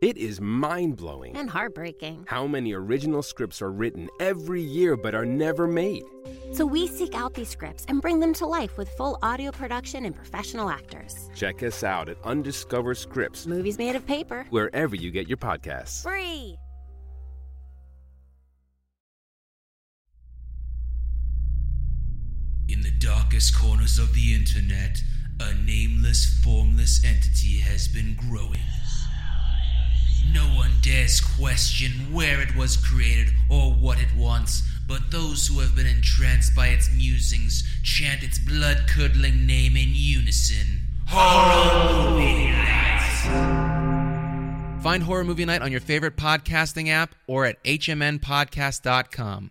It is mind blowing. And heartbreaking. How many original scripts are written every year but are never made? So we seek out these scripts and bring them to life with full audio production and professional actors. Check us out at Undiscovered Scripts, Movies made of paper. wherever you get your podcasts. Free. In the darkest corners of the internet, a nameless, formless entity has been growing. No one dares question where it was created or what it wants, but those who have been entranced by its musings chant its blood curdling name in unison. Horror Movie Night! Find Horror Movie Night on your favorite podcasting app or at hmnpodcast.com.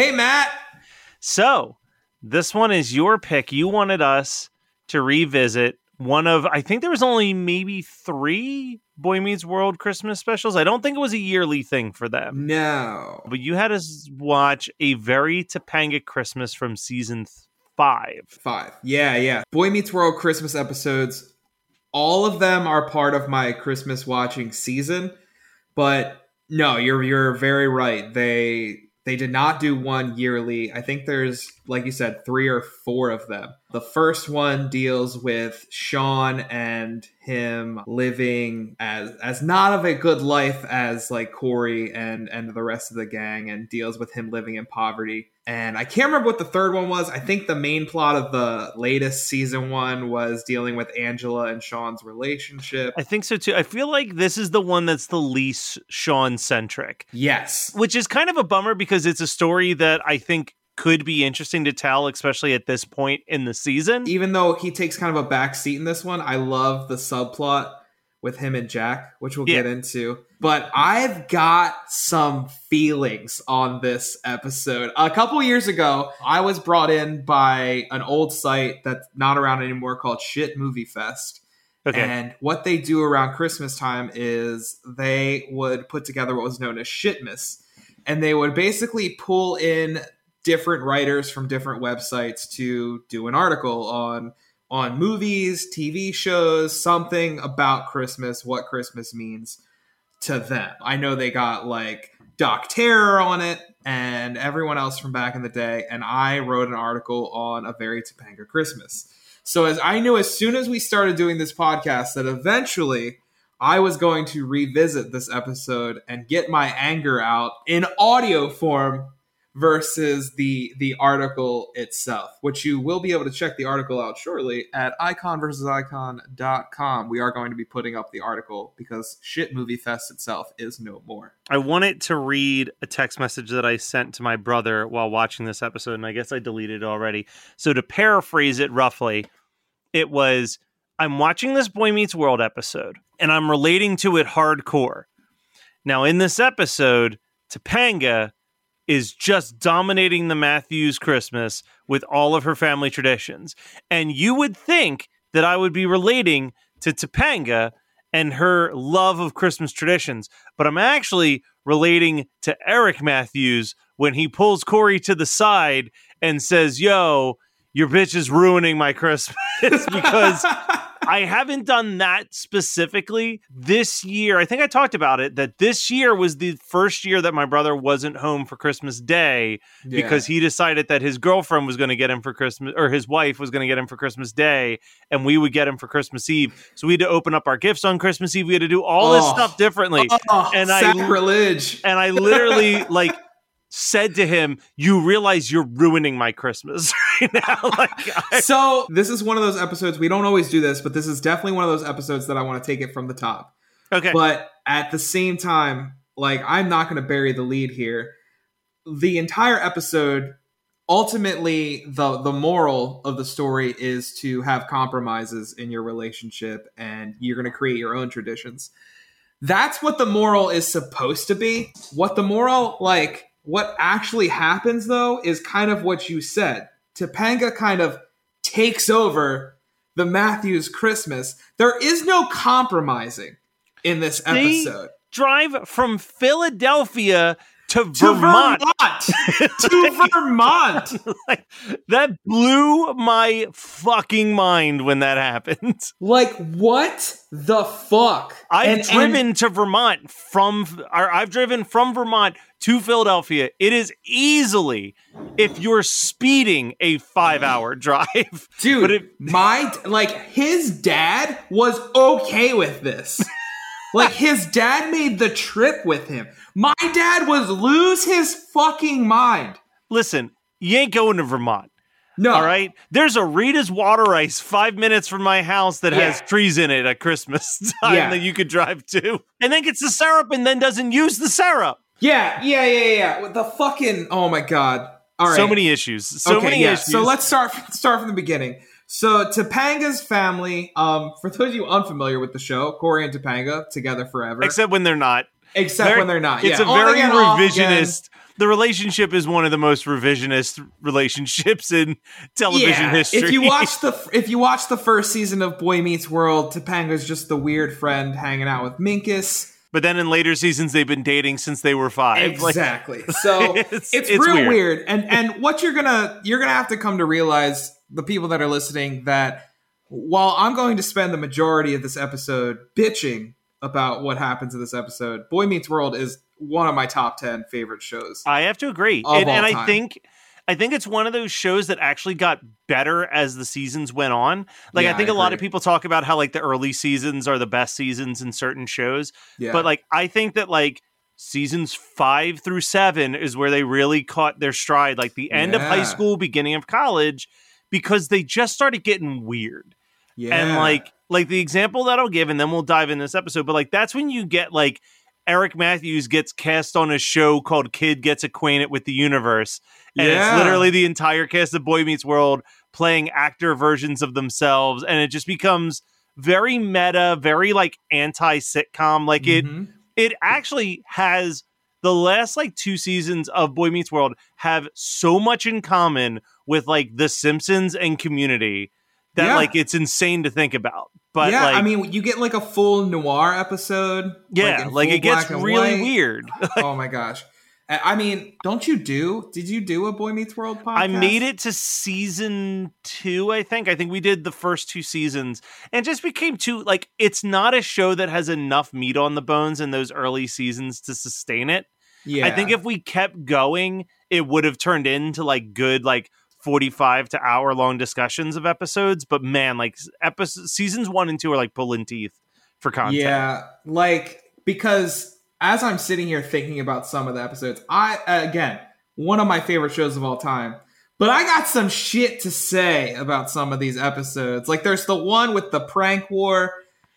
Hey, Matt. So, this one is your pick. You wanted us to revisit one of, I think there was only maybe three Boy Meets World Christmas specials. I don't think it was a yearly thing for them. No. But you had us watch a very Topanga Christmas from season five. Five. Yeah, yeah. Boy Meets World Christmas episodes. All of them are part of my Christmas watching season, but no, you're you're very right. They they did not do one yearly. I think there's like you said, three or four of them. The first one deals with Shawn and him living as as not of a good life as like Corey and and the rest of the gang, and deals with him living in poverty. And I can't remember what the third one was. I think the main plot of the latest season one was dealing with Angela and Shawn's relationship. I think so too. I feel like this is the one that's the least Shawn centric, Yes. which is kind of a bummer because it's a story that I think could be interesting to tell, especially at this point in the season. Even though he takes kind of a back seat in this one, I love the subplot with him and Jack, which we'll Yeah. get into. But I've got some feelings on this episode. A couple years ago, I was brought in by an old site that's not around anymore called Shit Movie Fest. Okay. And what they do around Christmas time is they would put together what was known as Shitmas. And they would basically pull in different writers from different websites to do an article on on movies, TV shows, something about Christmas, what Christmas means to them. I know they got like Doc Terror on it and everyone else from back in the day, and I wrote an article on a very Topanga Christmas. So as I knew as soon as we started doing this podcast that eventually I was going to revisit this episode and get my anger out in audio form versus the the article itself, which you will be able to check the article out shortly at iconversusicon.com. We are going to be putting up the article because Shit Movie Fest itself is no more. I wanted to read a text message that I sent to my brother while watching this episode, and I guess I deleted it already. So to paraphrase it roughly, it was I'm watching this Boy Meets World episode, and I'm relating to it hardcore. Now, in this episode, Topanga is just dominating the Matthews Christmas with all of her family traditions. And you would think that I would be relating to Topanga and her love of Christmas traditions, but I'm actually relating to Eric Matthews when he pulls Corey to the side and says, Yo, your bitch is ruining my Christmas because I haven't done that specifically this year. I think I talked about it that this year was the first year that my brother wasn't home for Christmas Day because he decided that his girlfriend was going to get him for Christmas or his wife was going to get him for Christmas Day and we would get him for Christmas Eve. So we had to open up our gifts on Christmas Eve. We had to do all this Oh. stuff differently. Oh, and I sacrilege. and I literally like said to him, "You realize you're ruining my Christmas right now." like, I, so this is one of those episodes we don't always do this but this is definitely one of those episodes that i want to take it from the top. Okay, but at the same time like i'm not going to bury the lead here. The entire episode ultimately the the moral of the story is to have compromises in your relationship and you're going to create your own traditions. That's what the moral is supposed to be. What the moral like what actually happens though is kind of what you said. Topanga kind of takes over the matthews christmas. There is no compromising in this They episode. drive from Philadelphia to, to Vermont. Vermont. to Vermont. like, that blew my fucking mind when that happened. Like what the fuck? I've And- and- driven to Vermont from, or I've driven from Vermont to Philadelphia. It is easily, if you're speeding, a five-hour drive. dude. But it- my like his dad was okay with this. Like his dad made the trip with him. My dad was lose his fucking mind. Listen, you ain't going to Vermont. No, All right. There's a Rita's water ice five minutes from my house that has trees in it at Christmas time Yeah. that you could drive to, and then gets the syrup and then doesn't use the syrup. Yeah, yeah, yeah, yeah. With The fucking oh my god. All right. So many issues. So okay, many yeah. issues. So let's start start from the beginning. So Topanga's family, um, for those of you unfamiliar with the show, Corey and Topanga together forever. Except when they're not. except Very- when they're not. It's yeah. a On very again, revisionist. The relationship is one of the most revisionist relationships in television yeah. history. If you watch the if you watch the first season of Boy Meets World, Topanga's just the weird friend hanging out with Minkus. but then in later seasons, they've been dating since they were five. Like, Exactly. So It's- it's, it's real weird. weird. And and what you're gonna you're gonna have to come to realize, the people that are listening, that while I'm going to spend the majority of this episode bitching about what happens in this episode, Boy Meets World is one of my top ten favorite shows. I have to agree, and, and I think I think it's one of those shows that actually got better as the seasons went on. Like Yeah, I think I a lot of people talk about how like the early seasons are the best seasons in certain shows, Yeah. but like I think that like seasons five through seven is where they really caught their stride. Like the end of high school, beginning of college, because they just started getting weird yeah. and like like the example that I'll give, and then we'll dive in this episode. But like that's when you get like Eric Matthews gets cast on a show called Kid Gets Acquainted with the Universe, and Yeah. it's literally the entire cast of Boy Meets World playing actor versions of themselves, and it just becomes very meta, very like anti sitcom. Like it Mhm. it actually has the last like two seasons of Boy Meets World have so much in common with like The Simpsons and Community that Yeah. like it's insane to think about. But yeah, like, I mean, you get like a full noir episode. yeah, in like, it gets really white. weird. oh my gosh. I mean, don't you do? Did you do a Boy Meets World podcast? I made it to season two, I think. I think we did the first two seasons and just became too like it's not a show that has enough meat on the bones in those early seasons to sustain it. Yeah, I think if we kept going, it would have turned into like good like 45 to hour long discussions of episodes, but man, like episodes seasons 1 and 2 are like pulling teeth for content. Yeah, like because as I'm sitting here thinking about some of the episodes, I again one of my favorite shows of all time. But I got some shit to say about some of these episodes. Like there's the one with the prank war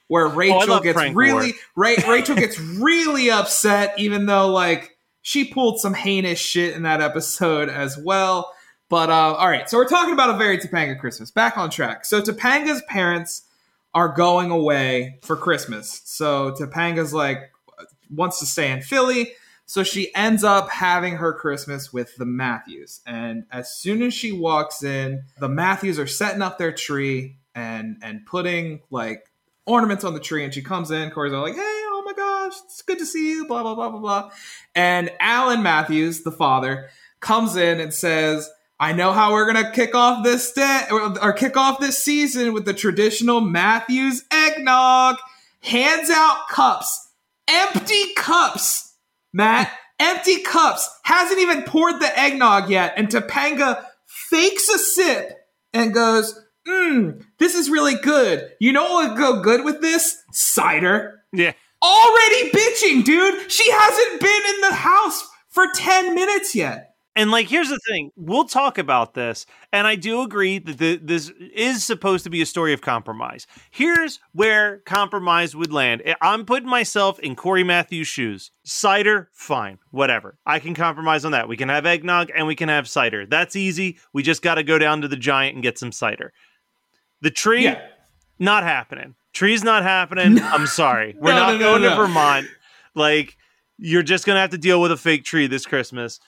where Rachel Oh, gets really Ra- Rachel gets really upset even though like she pulled some heinous shit in that episode as well. But uh, all right, so we're talking about a very Topanga Christmas. Back on track. So Topanga's parents are going away for Christmas. So Topanga's like wants to stay in Philly. So she ends up having her Christmas with the Matthews. And as soon as she walks in, the Matthews are setting up their tree and and putting like ornaments on the tree, and she comes in. Corey's all like, "Hey, oh my gosh, it's good to see you." Blah blah blah blah blah. And Alan Matthews, the father, comes in and says. I know how we're gonna kick off this day or, or kick off this season with the traditional Matthews eggnog. Hands out cups, empty cups, Matt, empty cups. Hasn't even poured the eggnog yet, and Topanga fakes a sip and goes, "Mmm, this is really good. You know what would go good with this? Cider." Yeah. Already bitching, dude. She hasn't been in the house for ten minutes yet. And like, here's the thing: we'll talk about this, and I do agree that the, this is supposed to be a story of compromise. Here's where compromise would land. I'm putting myself in Corey Matthews' shoes. Cider, fine, whatever. I can compromise on that. We can have eggnog and we can have cider. That's easy. We just got to go down to the giant and get some cider. The tree, Yeah. not happening. Tree's not happening. I'm sorry. We're No, not no, no, going no, to. Vermont. Like, you're just gonna have to deal with a fake tree this Christmas.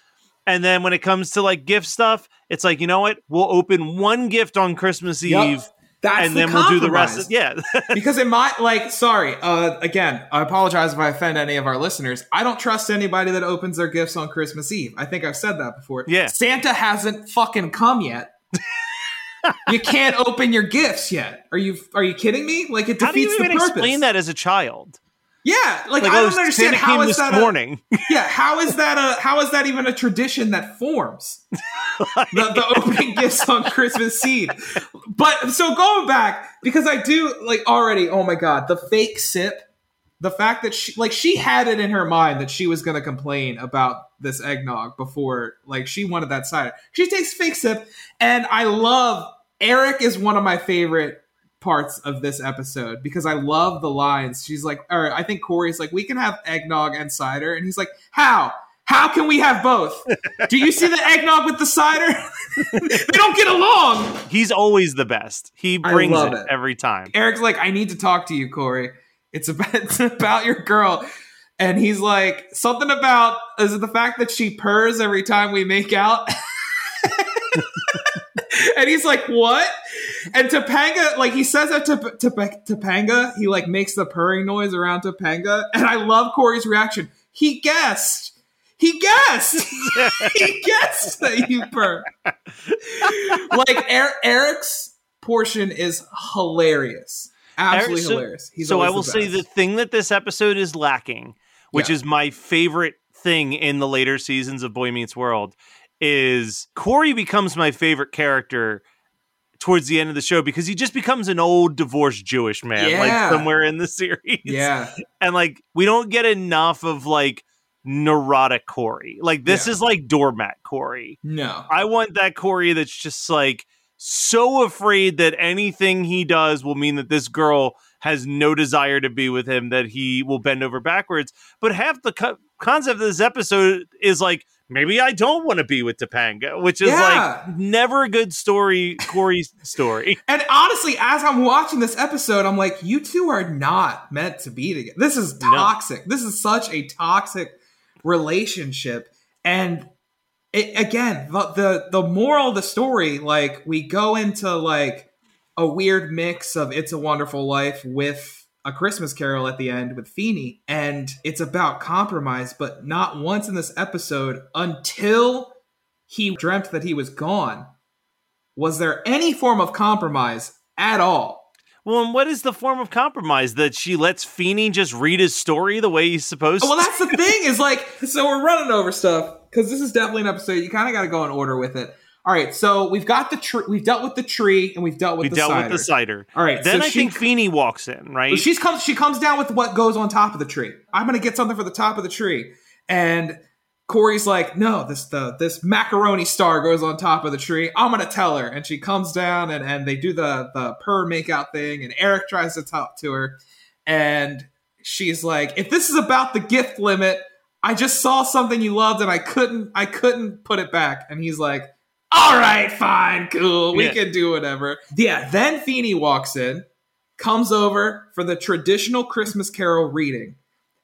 And then when it comes to like gift stuff, it's like, you know what? We'll open one gift on Christmas. Eve That's and the then we'll do the rest. Of, yeah. because it might like sorry uh again i apologize if i offend any of our listeners i don't trust anybody that opens their gifts on christmas eve i think i've said that before Yeah. santa hasn't fucking come yet you can't open your gifts yet are you are you kidding me like it How do you defeats the even purpose explain that as a child? Yeah like, Like, i oh, don't understand how is this that a- morning. yeah how is that a how is that even a tradition that forms? The, the opening gifts on christmas eve. But so going back because i do like already oh my god the fake sip the fact that she like she had it in her mind that she was going to complain about this eggnog before like she wanted that cider. She takes fake sip and i love eric is one of my favorite parts of this episode because i love the lines she's like or i think corey's like we can have eggnog and cider and he's like how how can we have both do you see the eggnog with the cider they don't get along He's always the best. He brings it, it. every time. Eric's like, I need to talk to you, Corey. It's about it's about your girl. And he's like, something about is it the fact that she purrs every time we make out? and he's like, what? And Topanga, like he says that to, to Topanga, he like makes the purring noise around Topanga. And I love Corey's reaction. He guessed. He guessed. he guessed that you purr. like er- Eric's portion is hilarious. Absolutely Eric- so- hilarious. He's so I will the say the thing that this episode is lacking, which Yeah. is my favorite thing in the later seasons of Boy Meets World, is Corey becomes my favorite character towards the end of the show because he just becomes an old divorced Jewish man, Yeah. like somewhere in the series. Yeah. And like we don't get enough of like neurotic Corey. Like this Yeah. is like doormat Corey. No. I want that Corey that's just like so afraid that anything he does will mean that this girl has no desire to be with him that he will bend over backwards. But half the co- concept of this episode is like maybe I don't want to be with Topanga, which is Yeah. like never a good story, Corey's story. And honestly, as I'm watching this episode, I'm like, you two are not meant to be together. This is No. toxic. This is such a toxic relationship. And it, again, the, the the moral of the story, like we go into like a weird mix of It's a Wonderful Life with a Christmas Carol at the end with Feeny, and it's about compromise, but not once in this episode until he dreamt that he was gone was there any form of compromise at all? Well, and what is the form of compromise that she lets Feeny just read his story the way he's supposed to? Well, that's the thing is like, so we're running over stuff because this is definitely an episode. You kind of got to go in order with it. All right, so we've got the tree, we've dealt with the tree, and we've dealt with we the dealt cider. with the cider. All right, Then so I she- think Feeny walks in, right? She's comes. She comes down with what goes on top of the tree. I'm gonna get something for the top of the tree, and Corey's like, "No, this the this macaroni star goes on top of the tree. I'm gonna tell her." And she comes down, and and they do the the purr makeout thing, and Eric tries to talk to her, and she's like, "If this is about the gift limit, I just saw something you loved, and I couldn't I couldn't put it back." And he's like. All right, fine, cool. We Yeah. can do whatever. Yeah. Then Feeny walks in, comes over for the traditional Christmas Carol reading,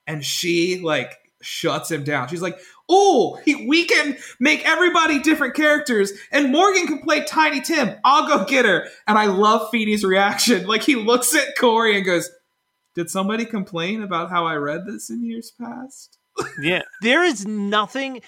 and she like shuts him down. She's like, "Oh, we can make everybody different characters, and Morgan can play Tiny Tim. I'll go get her." And I love Feeny's reaction. Like he looks at Corey and goes, Did somebody complain about how I read this in years past? yeah, there is nothing.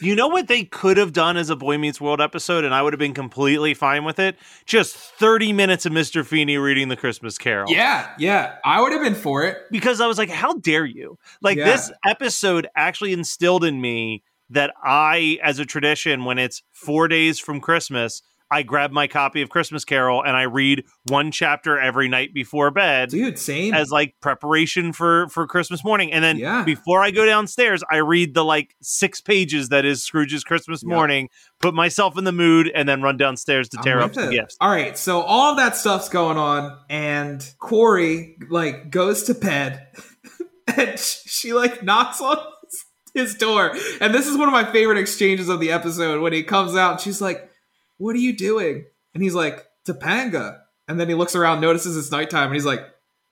You know what they could have done as a Boy Meets World episode, and I would have been completely fine with it. Just thirty minutes of Mister Feeny reading the Christmas Carol. Yeah, yeah. I would have been for it. because I was like, how dare you? Like Yeah. this episode actually instilled in me that I, as a tradition, when it's four days from Christmas, I grab my copy of Christmas Carol and I read one chapter every night before bed Dude, same. as like preparation for for Christmas morning. And then Yeah. before I go downstairs, I read the like six pages that is Scrooge's Christmas Yeah. morning, put myself in the mood, and then run downstairs to tear up the gifts. All right, so all of that stuff's going on, and Corey like goes to bed, and she like knocks on his- his door, and this is one of my favorite exchanges of the episode when he comes out. And she's like, "What are you doing?" And he's like, "Topanga," and then he looks around, notices it's nighttime, and he's like,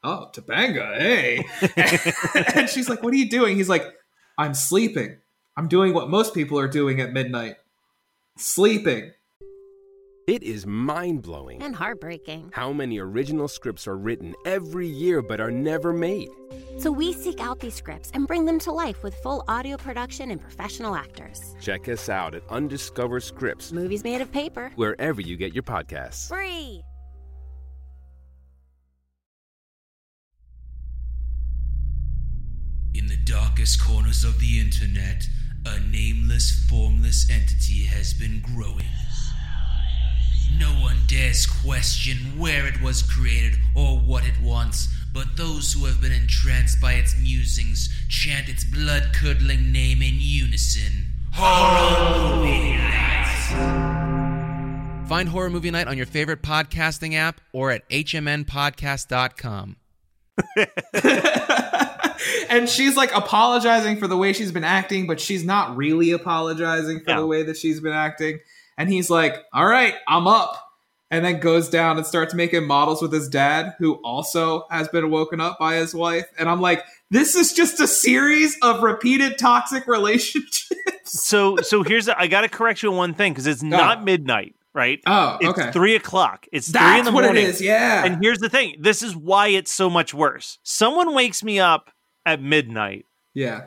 "Oh, Topanga, hey!" and she's like, "What are you doing?" He's like, "I'm sleeping. I'm doing what most people are doing at midnight, sleeping." It is mind blowing And heartbreaking. how many original scripts are written every year but are never made. So we seek out these scripts and bring them to life with full audio production and professional actors. Check us out at Undiscovered Scripts, Movies made of paper. wherever you get your podcasts. Free. In the darkest corners of the internet, a nameless, formless entity has been growing. No one dares question where it was created or what it wants, but those who have been entranced by its musings chant its blood curdling name in unison. Horror Movie Night! Find Horror Movie Night on your favorite podcasting app or at hmnpodcast.com. and she's like apologizing for the way she's been acting, but she's not really apologizing for Yeah. the way that she's been acting. And he's like, "All right, I'm up." And then goes down and starts making models with his dad, who also has been woken up by his wife. And I'm like, this is just a series of repeated toxic relationships. So so here's the, I got to correct you on one thing because it's oh. not midnight, right? Oh, It's okay. three o'clock. It's three in the what morning. it is. Yeah. And here's the thing: this is why it's so much worse. Someone wakes me up at midnight. yeah.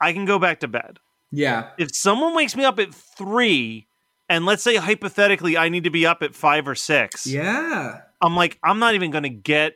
I can go back to bed. Yeah. If someone wakes me up at three, and let's say hypothetically I need to be up at five or six, Yeah. I'm like, I'm not even going to get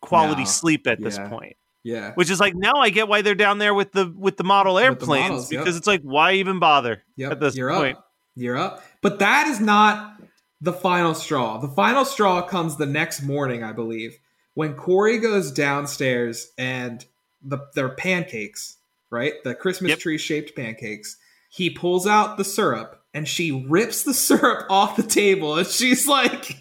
quality No. sleep at this point. Yeah. Which is like now I get why they're down there with the with the model With the airplanes models, yep. because it's like why even bother Yep, at this you're point? up. You're up. But that is not the final straw. The final straw comes the next morning, I believe, when Corey goes downstairs and the they're pancakes, right? The Christmas Yep. tree shaped pancakes. He pulls out the syrup and she rips the syrup off the table and she's like,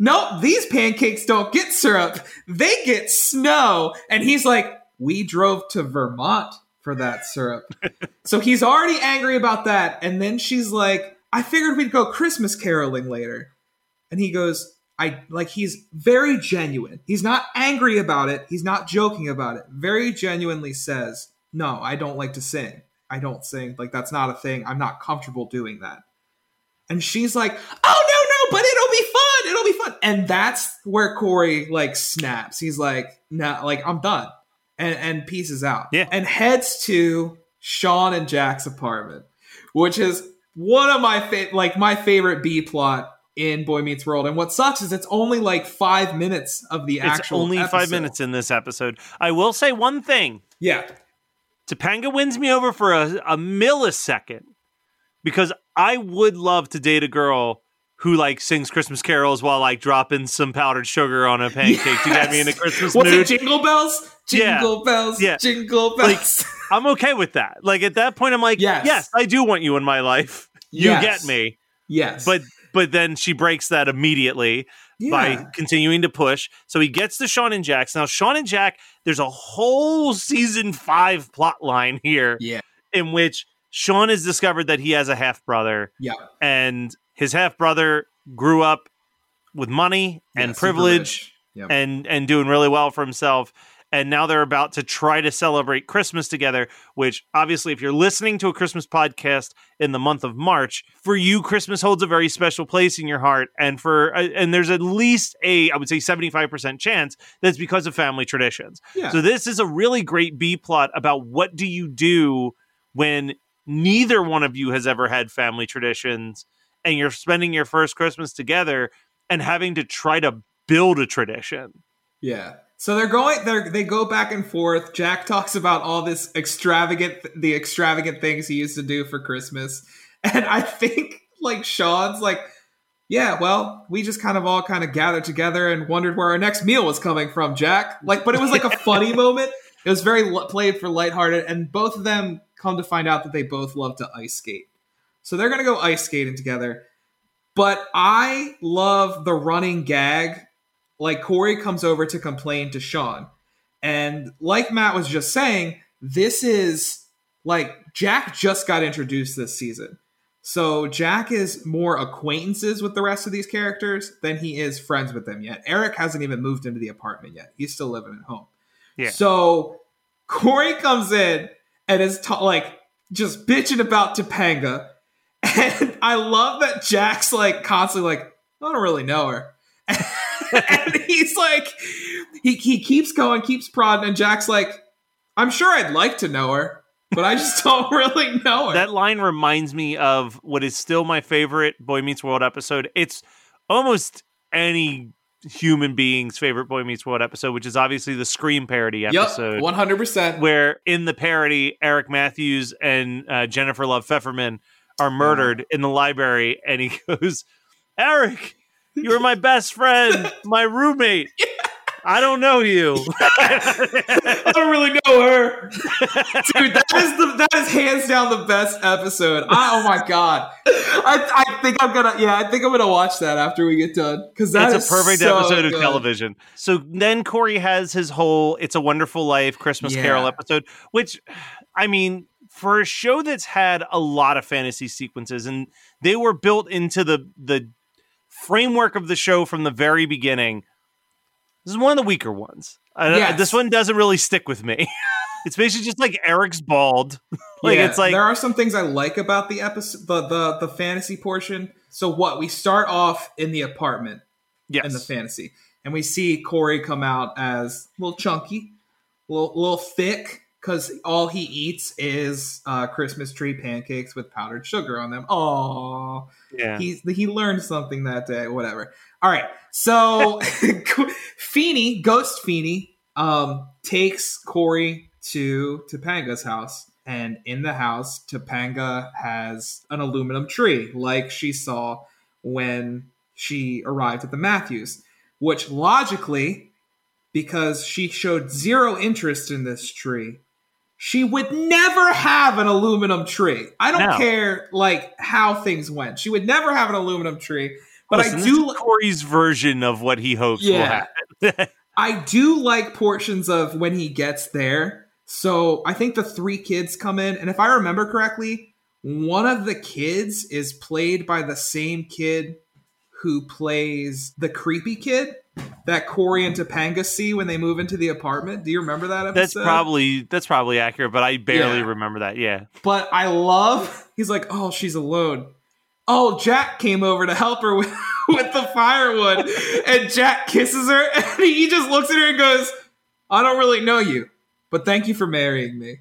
Nope, these pancakes don't get syrup. They get snow. And he's like, We drove to Vermont for that syrup. So he's already angry about that. And then she's like, I figured we'd go Christmas caroling later. And he goes, I like he's very genuine. He's not angry about it. He's not joking about it. Very genuinely says, No, I don't like to sing. I don't sing. Like that's not a thing. I'm not comfortable doing that. And she's like, Oh no, no, but it'll be fun. It'll be fun. And that's where Corey like snaps. He's like, nah, like I'm done. And and pieces out. Yeah. And heads to Shawn and Jack's apartment, which is one of my fa- like my favorite B plot in Boy Meets World. And what sucks is it's only like five minutes of the It's actual. only five minutes in this episode. I will say one thing: Yeah. Topanga wins me over for a, a millisecond because I would love to date a girl who like sings Christmas carols while like dropping some powdered sugar on a pancake to get me in a Yes. Christmas What's mood. it? Jingle bells. Yeah. Jingle bells. Yeah. Jingle Like, bells. I'm okay with that. Like at that point, I'm like, Yes. yes, I do want you in my life. You Yes. get me. yes. But but then she breaks that immediately by continuing to push. So he gets to Shawn and Jack's. Now, Shawn and Jack, there's a whole season five plot line here Yeah. in which Shawn has discovered that he has a half brother, Yeah. and his half brother grew up with money and super privilege. Yep. and and doing really well for himself. And now they're about to try to celebrate Christmas together. Which obviously, if you're listening to a Christmas podcast in the month of March, for you, Christmas holds a very special place in your heart, and for uh, and there's at least a I would say 75 percent chance that's because of family traditions. Yeah. So this is a really great B plot about what do you do when neither one of you has ever had family traditions and you're spending your first Christmas together and having to try to build a tradition. Yeah. So they're going. They they go back and forth. Jack talks about all this extravagant, the extravagant things he used to do for Christmas, and I think like Shawn's like, yeah, well, we just kind of all kind of gathered together and wondered where our next meal was coming from, Jack. Like, but it was like a funny moment. It was very l- played for lighthearted, and both of them come to find out that they both love to ice skate. So they're gonna go ice skating together. But I love the running gag like Corey comes over to complain to Shawn. And like Matt was just saying, this is like Jack just got introduced this season. So Jack is more acquaintances with the rest of these characters than he is friends with them yet. Eric hasn't even moved into the apartment yet. He's still living at home. Yeah. So Corey comes in and is ta- like just bitching about Topanga. And I love that Jack's like constantly like, I don't really know her. and he's like, he, he keeps going, keeps prodding, and Jack's like, I'm sure I'd like to know her, but I just don't really know her. That line reminds me of what is still my favorite Boy Meets World episode. It's almost any human being's favorite Boy Meets World episode, which is obviously the Scream parody episode. yep, episode. 100%. where in the parody, Eric Matthews and uh, Jennifer Love Fefferman are murdered in the library, and he goes, "Eric, you were my best friend, my roommate. I don't know you." I don't really know her, dude. That is the that is hands down the best episode. I, oh my god, I, I think I'm gonna yeah, I think I'm gonna watch that after we get done because that's a perfect so episode of television. So then Corey has his whole "It's a Wonderful Life" Christmas Yeah. Carol episode, which, I mean, for a show that's had a lot of fantasy sequences and they were built into the the framework of the show from the very beginning. This is one of the weaker ones. I- Yes. This one doesn't really stick with me. it's basically just like Eric's bald. like yeah, it's like there are some things I like about the episode, the the the fantasy portion. So what we start off in the apartment yes. in the fantasy, and we see Corey come out as a little chunky, a little, little thick, because all he eats is uh, Christmas tree pancakes with powdered sugar on them. Oh, yeah. he he learned something that day. Whatever. All right. So Feeny, Ghost Feeny, um, takes Corey to Topanga's house. And in the house, Topanga has an aluminum tree, like she saw when she arrived at the Matthews, which logically, because she showed zero interest in this tree, she would never have an aluminum tree. I don't No. care like how things went. She would never have an aluminum tree. But Listen, I do Corey's version of what he hopes will Yeah. happen. I do like portions of when he gets there. So I think the three kids come in, and if I remember correctly, one of the kids is played by the same kid who plays the creepy kid that Corey and Topanga see when they move into the apartment. Do you remember that episode? That's probably that's probably accurate, but I barely Yeah. remember that. Yeah. But I love. He's like, oh, she's alone. Oh, Jack came over to help her with, with the firewood, and Jack kisses her, and he just looks at her and goes, "I don't really know you, but thank you for marrying me."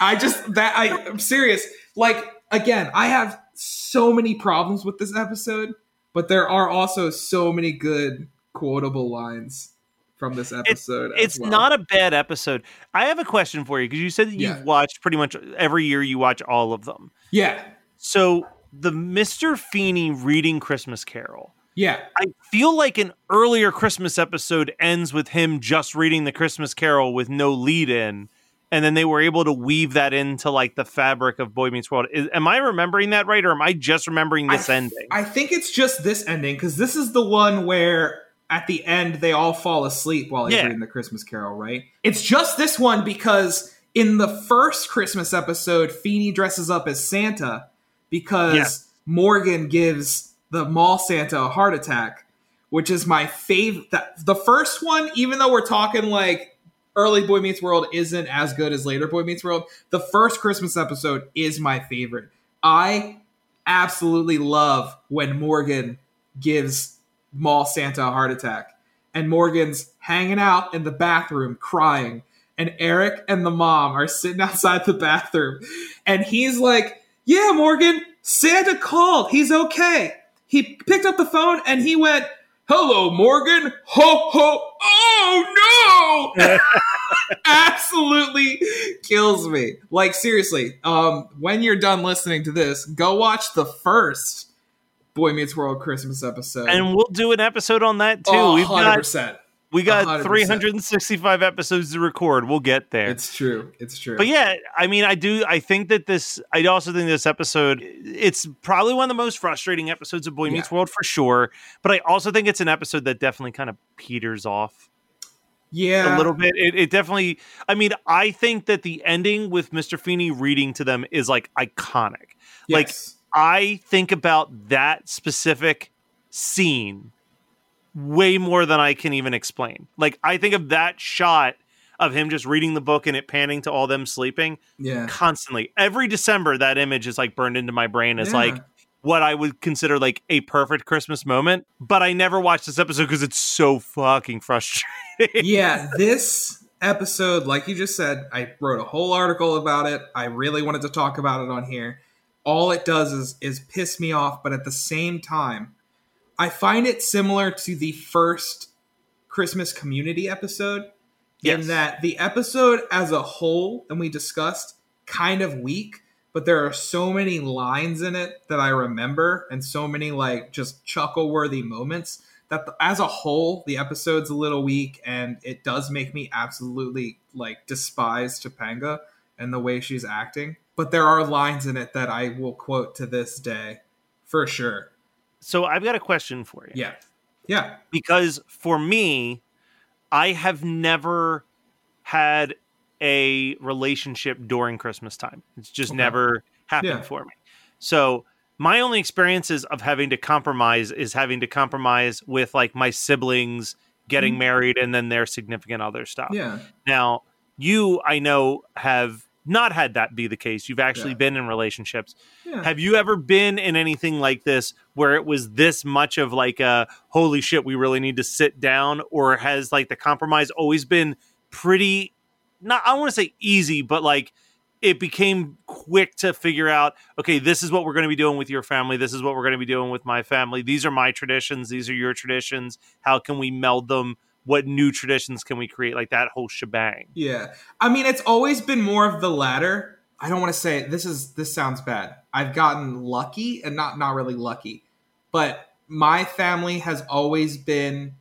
I just that I, I'm serious. Like again, I have so many problems with this episode, but there are also so many good quotable lines from this episode. as It's well. not a bad episode. I have a question for you because you said that you've watched pretty much every year you watch all of them. Yeah, So the Mr. Feeny reading Christmas Carol. yeah. I feel like an earlier Christmas episode ends with him just reading the Christmas Carol with no lead in. And then they were able to weave that into like the fabric of Boy Meets World. Is, am I remembering that right, or am I just remembering this I, ending? I think it's just this ending because this is the one where at the end they all fall asleep while he's Yeah. reading the Christmas Carol, right? It's just this one because in the first Christmas episode, Feeny dresses up as Santa because Yeah. Morgan gives the mall Santa a heart attack, which is my favorite. The first one, even though we're talking like early Boy Meets World isn't as good as later Boy Meets World, the first Christmas episode is my favorite. I absolutely love when Morgan gives Mall Santa a heart attack. And Morgan's hanging out in the bathroom crying. And Eric and the mom are sitting outside the bathroom. And he's like, Yeah, Morgan, Santa called. He's okay. He picked up the phone and he went, Hello, Morgan. Ho, ho. Oh, no. Absolutely kills me. Like, seriously, um, when you're done listening to this, go watch the first Boy Meets World Christmas episode. And we'll do an episode on that too. Oh, We've got 100%. we got 100%. 365 episodes to record. We'll get there. It's true. It's true. But yeah, I mean, I do. I think that this. I also think this episode. It's probably one of the most frustrating episodes of Boy Yeah. Meets World for sure. But I also think it's an episode that definitely kind of peters off yeah. a little bit. It, it definitely. I mean, I think that the ending with Mr. Feeny reading to them is like iconic. Like I think about that specific scene way more than I can even explain. Like I think of that shot of him just reading the book and it panning to all them sleeping yeah. constantly. Every December that image is like burned into my brain as Yeah. like what I would consider like a perfect Christmas moment, but I never watched this episode because it's so fucking frustrating. yeah, this episode, like you just said, I wrote a whole article about it. I really wanted to talk about it on here. All it does is is piss me off, but at the same time, I find it similar to the first Christmas community episode Yes. in that the episode as a whole, and we discussed, kind of weak, but there are so many lines in it that I remember and so many like just chuckle worthy moments that the, as a whole the episode's a little weak and it does make me absolutely like despise Topanga and the way she's acting. But there are lines in it that I will quote to this day for sure. so I've got a question for you. Yeah. Yeah. because for me, I have never had a relationship during Christmas time. It's just Okay. never happened Yeah. for me. So my only experiences of having to compromise is having to compromise with like my siblings getting Mhm. married and then their significant other stuff. Yeah. Now, you I know have not had that be the case. You've actually Yeah. been in relationships. Yeah. Have you ever been in anything like this where it was this much of like a holy shit, we really need to sit down? Or has like the compromise always been pretty, not, I want to say easy, but like it became quick to figure out, okay, this is what we're going to be doing with your family. This is what we're going to be doing with my family. These are my traditions. These are your traditions. How can we meld them? What new traditions can we create? Like that whole shebang. Yeah. I mean, it's always been more of the latter. I don't want to say this is this sounds bad. I've gotten lucky and not not really lucky. But my family has always been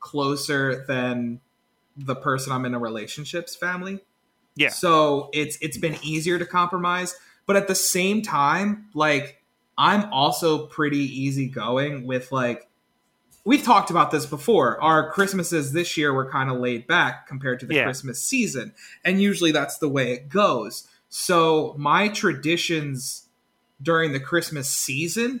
closer than the person I'm in a relationship's family. Yeah. So it's it's been easier to compromise, but at the same time, like I'm also pretty easygoing with like we've talked about this before. Our Christmases this year were kind of laid back compared to the Yeah. Christmas season, and usually that's the way it goes. So my traditions during the Christmas season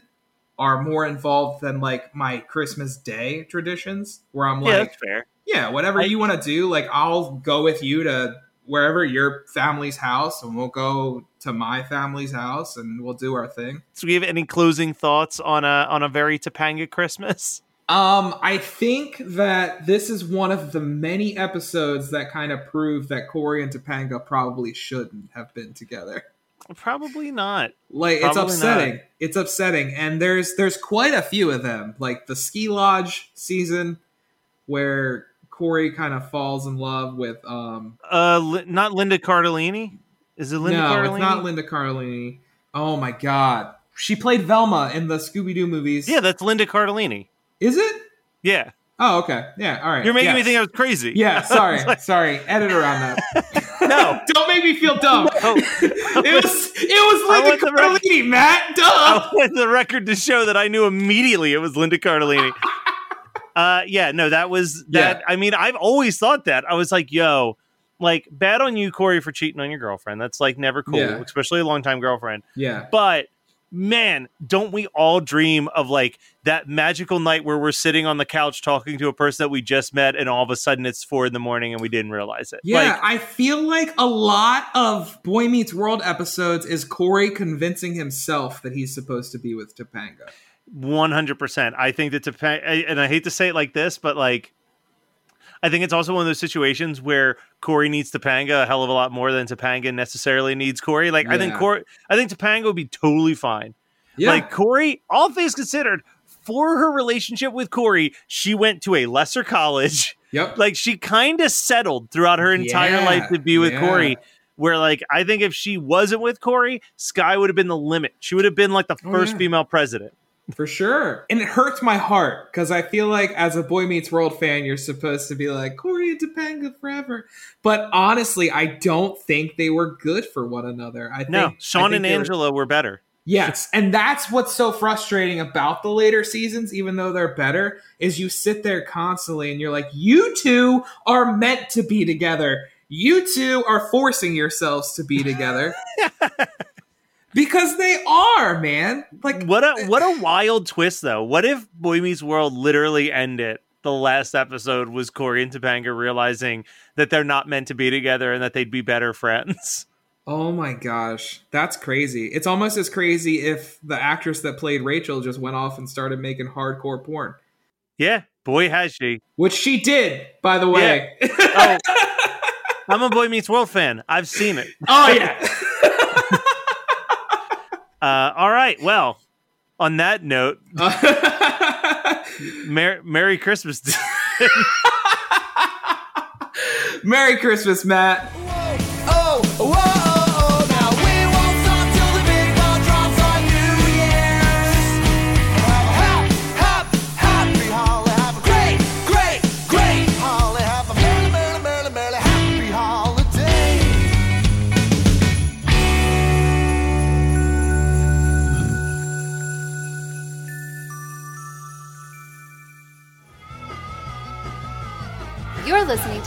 are more involved than like my Christmas day traditions, where I'm yeah, like, that's fair. Yeah, whatever I- you want to do, like I'll go with you to wherever your family's house, and we'll go to my family's house, and we'll do our thing. So, do you have any closing thoughts on a on a very Topanga Christmas? Um, I think that this is one of the many episodes that kind of prove that Corey and Topanga probably shouldn't have been together. Probably not. Like it's upsetting. not. It's upsetting, and there's there's quite a few of them. Like the ski lodge season, where Corey kind of falls in love with um Uh, Li- not Linda Cardellini. Is it Linda no, Cardellini? it's not Linda Cardellini. Oh my god, she played Velma in the Scooby Doo movies. Yeah, that's Linda Cardellini. is it? Yeah, Oh, okay. Yeah, all right. you're making me think I was crazy. Yeah, sorry, sorry. Edit around that. no. Don't make me feel dumb. Oh. It was it was Linda want the rec- Cardellini, Matt. Duh. I want the record to show that I knew immediately it was Linda Cardellini. Uh, yeah, no, that was that. Yeah. I mean, I've always thought that. I was like, yo, like, bad on you, Corey, for cheating on your girlfriend. That's like never cool, Yeah. especially a longtime girlfriend. Yeah. But man, don't we all dream of like that magical night where we're sitting on the couch talking to a person that we just met, and all of a sudden it's four in the morning and we didn't realize it? Yeah, Like, I feel like a lot of Boy Meets World episodes is Corey convincing himself that he's supposed to be with Topanga. One hundred percent. I think that Topanga, and I hate to say it like this, but like, I think it's also one of those situations where Corey needs Topanga a hell of a lot more than Topanga necessarily needs Corey. Like, I think Yeah. Corey, I think Topanga would be totally fine. Yeah, Like Corey, all things considered, for her relationship with Corey, she went to a lesser college. yep. Like she kind of settled throughout her entire Yeah, life to be with yeah. Corey. Where like I think if she wasn't with Corey, Sky would have been the limit. She would have been like the Oh, first yeah. female president. For sure. And it hurts my heart because I feel like as a Boy Meets World fan, you're supposed to be like, Cory and Topanga forever. But honestly, I don't think they were good for one another. I No, think Shawn I think and they were- Angela were better. Yes, and that's what's so frustrating about the later seasons, even though they're better, is you sit there constantly and you're like, you two are meant to be together. You two are forcing yourselves to be together. because they are, man. Like What a what a wild twist though. What if Boy Meets World literally ended? The last episode was Cory and Topanga realizing that they're not meant to be together and that they'd be better friends. Oh my gosh, that's crazy. It's almost as crazy if the actress that played Rachel just went off and started making hardcore porn. Yeah, boy has she. Which she did, by the way. Oh, I'm a Boy Meets World fan. I've seen it. oh yeah. Uh, all right. Well, on that note, Mer- Merry Christmas. Merry Christmas, Matt. Oh, whoa,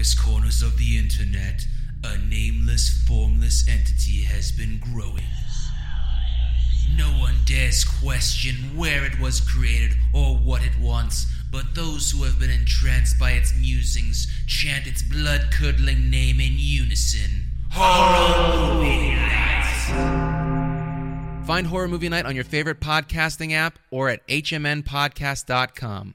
Darkest corners of the internet, a nameless, formless entity has been growing. No one dares question where it was created or what it wants, but those who have been entranced by its musings chant its blood curdling name in unison. Horror Movie Night! Find Horror Movie Night on your favorite podcasting app or at hmnpodcast.com.